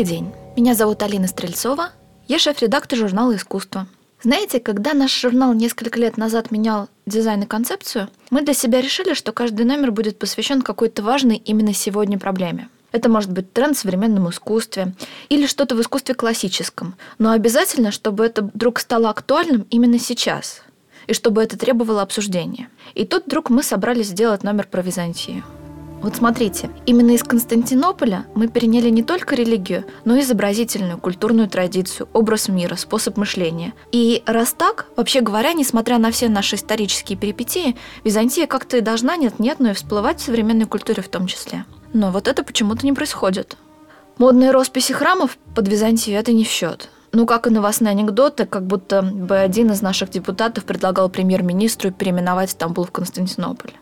Добрый день. Меня зовут Алина Стрельцова. Я шеф-редактор журнала «Искусство». Знаете, когда наш журнал несколько лет назад менял дизайн и концепцию, мы для себя решили, что каждый номер будет посвящен какой-то важной именно сегодня проблеме. Это может быть тренд в современном искусстве или что-то в искусстве классическом. Но обязательно, чтобы это вдруг стало актуальным именно сейчас. И чтобы это требовало обсуждения. И тут вдруг мы собрались сделать номер про Византию. Вот смотрите, именно из Константинополя мы переняли не только религию, но и изобразительную, культурную традицию, образ мира, способ мышления. И раз так, вообще говоря, несмотря на все наши исторические перипетии, Византия как-то и должна нет-нет, но и всплывать в современной культуре в том числе. Но вот это почему-то не происходит. Модные росписи храмов под Византию – это не в счет. Ну, как и новостные анекдоты, как будто бы один из наших депутатов предлагал премьер-министру переименовать Стамбул в Константинополь.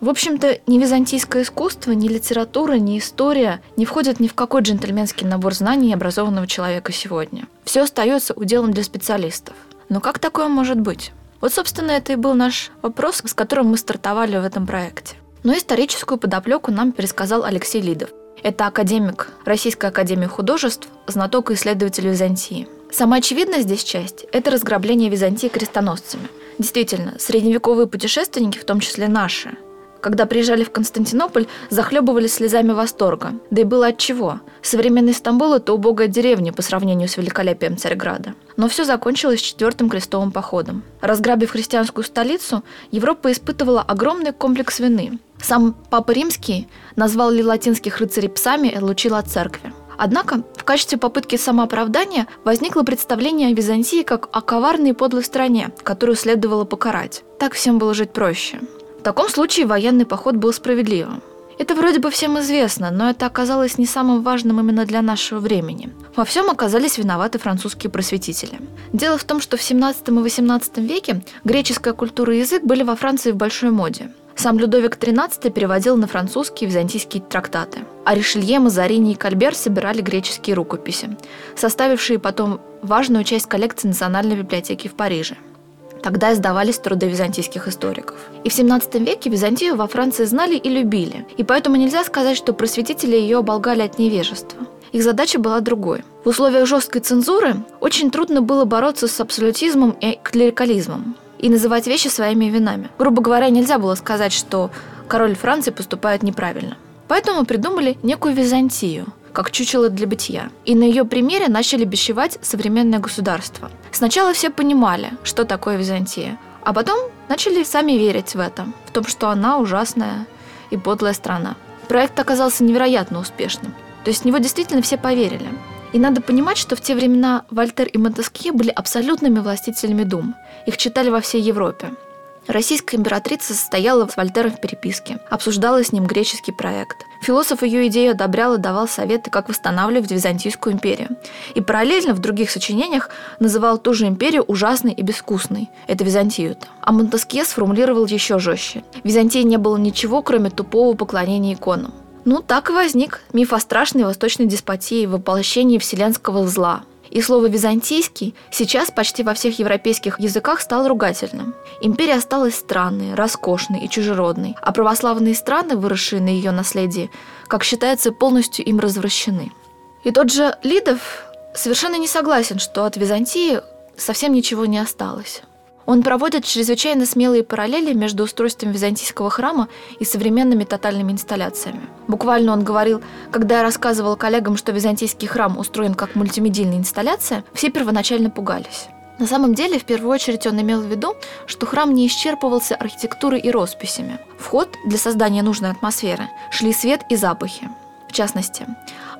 В общем-то, ни византийское искусство, ни литература, ни история не входят ни в какой джентльменский набор знаний образованного человека сегодня. Все остается уделом для специалистов. Но как такое может быть? Вот, собственно, это и был наш вопрос, с которым мы стартовали в этом проекте. Но историческую подоплеку нам пересказал Алексей Лидов. Это академик Российской академии художеств, знаток и исследователь Византии. Самая очевидная здесь часть – это разграбление Византии крестоносцами. Действительно, средневековые путешественники, в том числе наши, когда приезжали в Константинополь, захлебывались слезами восторга. Да и было от чего. Современный Стамбул – это убогая деревня по сравнению с великолепием Царьграда. Но все закончилось четвертым крестовым походом. Разграбив христианскую столицу, Европа испытывала огромный комплекс вины. Сам Папа Римский назвал ли латинских рыцарей псами и отлучил от церкви. Однако, в качестве попытки самооправдания возникло представление о Византии как о коварной и подлой стране, которую следовало покарать. Так всем было жить проще. В таком случае военный поход был справедливым. Это вроде бы всем известно, но это оказалось не самым важным именно для нашего времени. Во всем оказались виноваты французские просветители. Дело в том, что в 17 и 18 веке греческая культура и язык были во Франции в большой моде. Сам Людовик XIII переводил на французские византийские трактаты. А Ришелье, Мазарини и Кальбер собирали греческие рукописи, составившие потом важную часть коллекции Национальной библиотеки в Париже – Тогда издавались труды византийских историков. И в 17 веке Византию во Франции знали и любили, и поэтому нельзя сказать, что просветители ее оболгали от невежества. Их задача была другой. В условиях жесткой цензуры очень трудно было бороться с абсолютизмом и клерикализмом и называть вещи своими именами. Грубо говоря, нельзя было сказать, что король Франции поступает неправильно. Поэтому придумали некую Византию – как чучело для бытия. И на ее примере начали бещевать современное государство. Сначала все понимали, что такое Византия, а потом начали сами верить в это, в том, что она ужасная и подлая страна. Проект оказался невероятно успешным. То есть в него действительно все поверили. И надо понимать, что в те времена Вольтер и Монтескье были абсолютными властителями дум. Их читали во всей Европе. Российская императрица состояла с Вольтером в переписке, обсуждала с ним греческий проект. Философ ее идею одобрял и давал советы, как восстанавливать Византийскую империю. И параллельно в других сочинениях называл ту же империю ужасной и безвкусной. Это Византию-то. А Монтескье сформулировал еще жестче. В Византии не было ничего, кроме тупого поклонения иконам. Ну, так и возник миф о страшной восточной деспотии, воплощении вселенского зла – и слово «византийский» сейчас почти во всех европейских языках стало ругательным. Империя осталась странной, роскошной и чужеродной, а православные страны, выросшие на ее наследии, как считается, полностью им развращены. И тот же Лидов совершенно не согласен, что от Византии совсем ничего не осталось. Он проводит чрезвычайно смелые параллели между устройством византийского храма и современными тотальными инсталляциями. Буквально он говорил, когда я рассказывал коллегам, что византийский храм устроен как мультимедийная инсталляция, все первоначально пугались. На самом деле, в первую очередь он имел в виду, что храм не исчерпывался архитектурой и росписями. Вход для создания нужной атмосферы шли свет и запахи. Частности,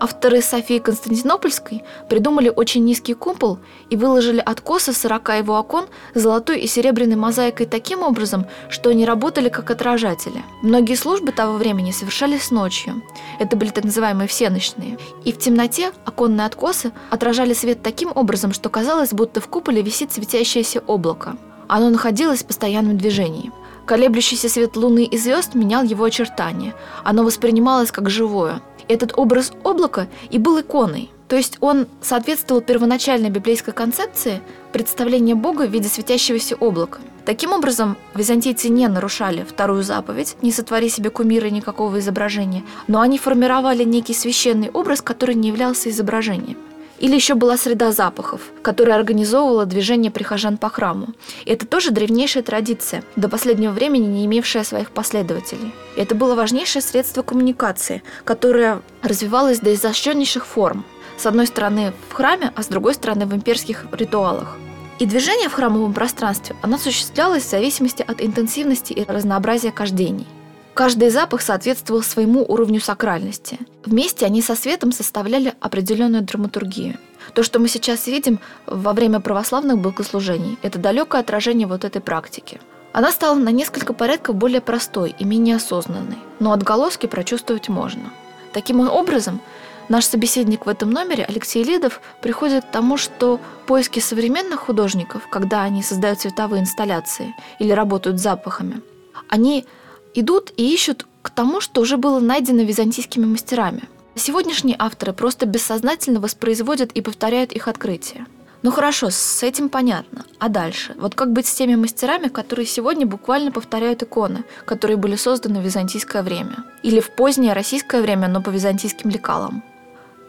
авторы Софии Константинопольской придумали очень низкий купол и выложили откосы 40 его окон золотой и серебряной мозаикой таким образом, что они работали как отражатели. Многие службы того времени совершались ночью. Это были так называемые всеночные. И в темноте оконные откосы отражали свет таким образом, что казалось, будто в куполе висит светящееся облако. Оно находилось в постоянном движении. Колеблющийся свет луны и звезд менял его очертания. Оно воспринималось как живое – этот образ облака и был иконой. То есть он соответствовал первоначальной библейской концепции представления Бога в виде светящегося облака. Таким образом, византийцы не нарушали вторую заповедь «Не сотвори себе кумира никакого изображения», но они формировали некий священный образ, который не являлся изображением. Или еще была среда запахов, которая организовывала движение прихожан по храму. И это тоже древнейшая традиция, до последнего времени не имевшая своих последователей. И это было важнейшее средство коммуникации, которое развивалось до изощреннейших форм. С одной стороны в храме, а с другой стороны в имперских ритуалах. И движение в храмовом пространстве, оно осуществлялось в зависимости от интенсивности и разнообразия кождений. Каждый запах соответствовал своему уровню сакральности. Вместе они со светом составляли определенную драматургию. То, что мы сейчас видим во время православных богослужений, это далекое отражение вот этой практики. Она стала на несколько порядков более простой и менее осознанной, но отголоски прочувствовать можно. Таким образом, наш собеседник в этом номере, Алексей Лидов, приходит к тому, что поиски современных художников, когда они создают цветовые инсталляции или работают с запахами, они идут и ищут к тому, что уже было найдено византийскими мастерами. Сегодняшние авторы просто бессознательно воспроизводят и повторяют их открытия. Ну хорошо, с этим понятно. А дальше? Вот как быть с теми мастерами, которые сегодня буквально повторяют иконы, которые были созданы в византийское время? Или в позднее российское время, но по византийским лекалам?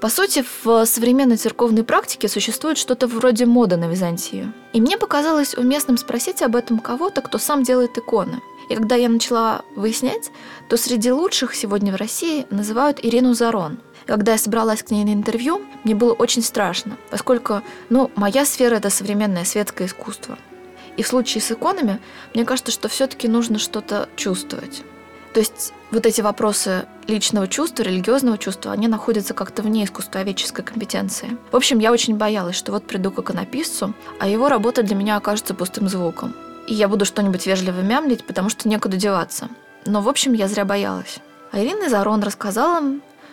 По сути, в современной церковной практике существует что-то вроде моды на Византию. И мне показалось уместным спросить об этом кого-то, кто сам делает иконы. И когда я начала выяснять, то среди лучших сегодня в России называют Ирину Зарон. И когда я собралась к ней на интервью, мне было очень страшно, поскольку, ну, моя сфера – это современное светское искусство. И в случае с иконами, мне кажется, что все-таки нужно что-то чувствовать. То есть вот эти вопросы личного чувства, религиозного чувства, они находятся как-то вне искусствоведческой компетенции. В общем, я очень боялась, что вот приду к иконописцу, а его работа для меня окажется пустым звуком и я буду что-нибудь вежливо мямлить, потому что некуда деваться. Но, в общем, я зря боялась. А Ирина Зарон рассказала,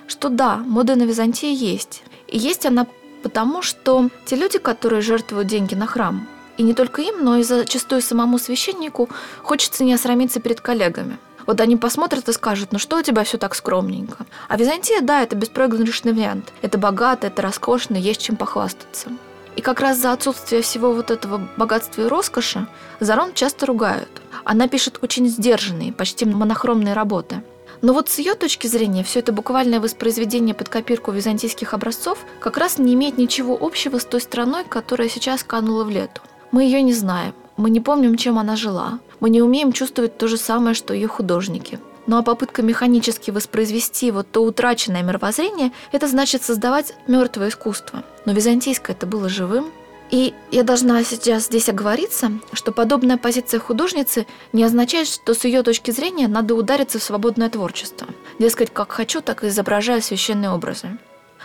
что да, мода на Византии есть. И есть она потому, что те люди, которые жертвуют деньги на храм, и не только им, но и зачастую самому священнику, хочется не осрамиться перед коллегами. Вот они посмотрят и скажут, ну что у тебя все так скромненько. А Византия, да, это беспроигрышный вариант. Это богато, это роскошно, есть чем похвастаться. И как раз за отсутствие всего вот этого богатства и роскоши Зарон часто ругают. Она пишет очень сдержанные, почти монохромные работы. Но вот с ее точки зрения все это буквальное воспроизведение под копирку византийских образцов как раз не имеет ничего общего с той страной, которая сейчас канула в лету. Мы ее не знаем, мы не помним, чем она жила, мы не умеем чувствовать то же самое, что ее художники – ну а попытка механически воспроизвести вот то утраченное мировоззрение, это значит создавать мертвое искусство. Но византийское это было живым. И я должна сейчас здесь оговориться, что подобная позиция художницы не означает, что с ее точки зрения надо удариться в свободное творчество. Дескать, как хочу, так и изображаю священные образы.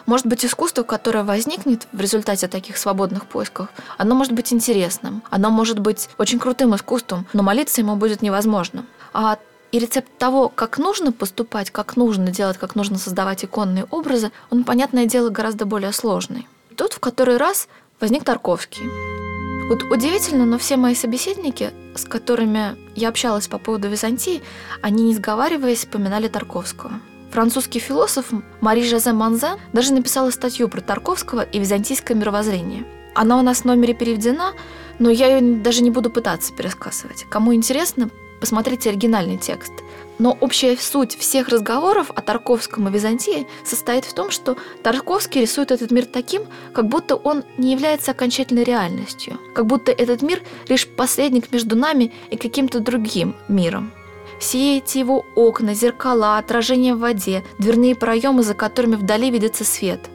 Может быть, искусство, которое возникнет в результате таких свободных поисков, оно может быть интересным, оно может быть очень крутым искусством, но молиться ему будет невозможно. А и рецепт того, как нужно поступать, как нужно делать, как нужно создавать иконные образы, он, понятное дело, гораздо более сложный. Тут в который раз возник Тарковский. Вот удивительно, но все мои собеседники, с которыми я общалась по поводу Византии, они, не сговариваясь, поминали Тарковского. Французский философ Мари Жозе Манзен даже написала статью про Тарковского и византийское мировоззрение. Она у нас в номере переведена, но я ее даже не буду пытаться пересказывать. Кому интересно, Посмотрите оригинальный текст. Но общая суть всех разговоров о Тарковском и Византии состоит в том, что Тарковский рисует этот мир таким, как будто он не является окончательной реальностью, как будто этот мир лишь посредник между нами и каким-то другим миром. Все эти его окна, зеркала, отражения в воде, дверные проемы, за которыми вдали видится свет.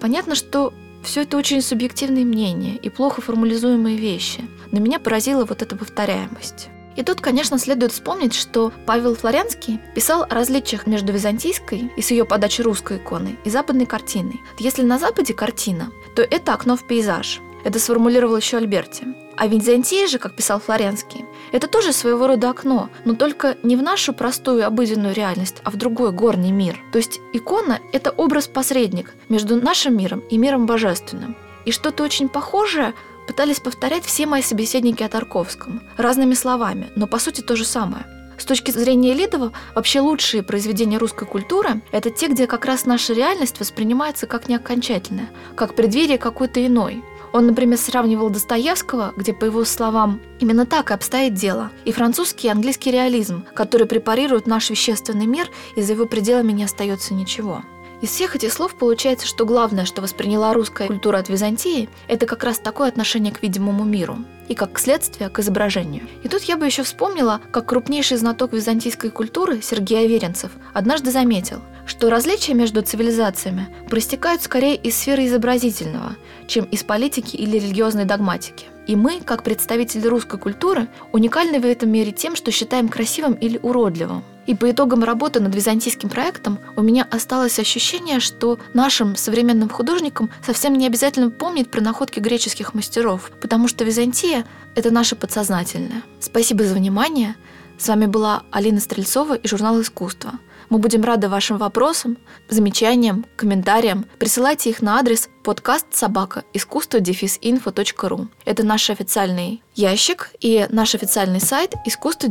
Понятно, что все это очень субъективные мнения и плохо формализуемые вещи, но меня поразила вот эта повторяемость. И тут, конечно, следует вспомнить, что Павел Флорянский писал о различиях между византийской и с ее подачи русской иконой и западной картиной. Если на Западе картина, то это окно в пейзаж. Это сформулировал еще Альберти. А Византия же, как писал Флоренский, это тоже своего рода окно, но только не в нашу простую обыденную реальность, а в другой горный мир. То есть икона – это образ-посредник между нашим миром и миром божественным. И что-то очень похожее пытались повторять все мои собеседники о Тарковском, разными словами, но по сути то же самое. С точки зрения Лидова, вообще лучшие произведения русской культуры – это те, где как раз наша реальность воспринимается как неокончательная, как преддверие какой-то иной. Он, например, сравнивал Достоевского, где, по его словам, именно так и обстоит дело, и французский и английский реализм, который препарирует наш вещественный мир, и за его пределами не остается ничего. Из всех этих слов получается, что главное, что восприняла русская культура от Византии, это как раз такое отношение к видимому миру и как следствие к изображению. И тут я бы еще вспомнила, как крупнейший знаток византийской культуры Сергей Аверинцев однажды заметил, что различия между цивилизациями проистекают скорее из сферы изобразительного, чем из политики или религиозной догматики. И мы, как представители русской культуры, уникальны в этом мире тем, что считаем красивым или уродливым. И по итогам работы над византийским проектом у меня осталось ощущение, что нашим современным художникам совсем не обязательно помнить про находки греческих мастеров, потому что Византия – это наше подсознательное. Спасибо за внимание. С вами была Алина Стрельцова и журнал «Искусство». Мы будем рады вашим вопросам, замечаниям, комментариям. Присылайте их на адрес подкаст собака искусство инфо.ру. Это наш официальный ящик и наш официальный сайт искусство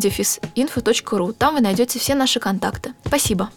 инфо.ру. Там вы найдете все наши контакты. Спасибо.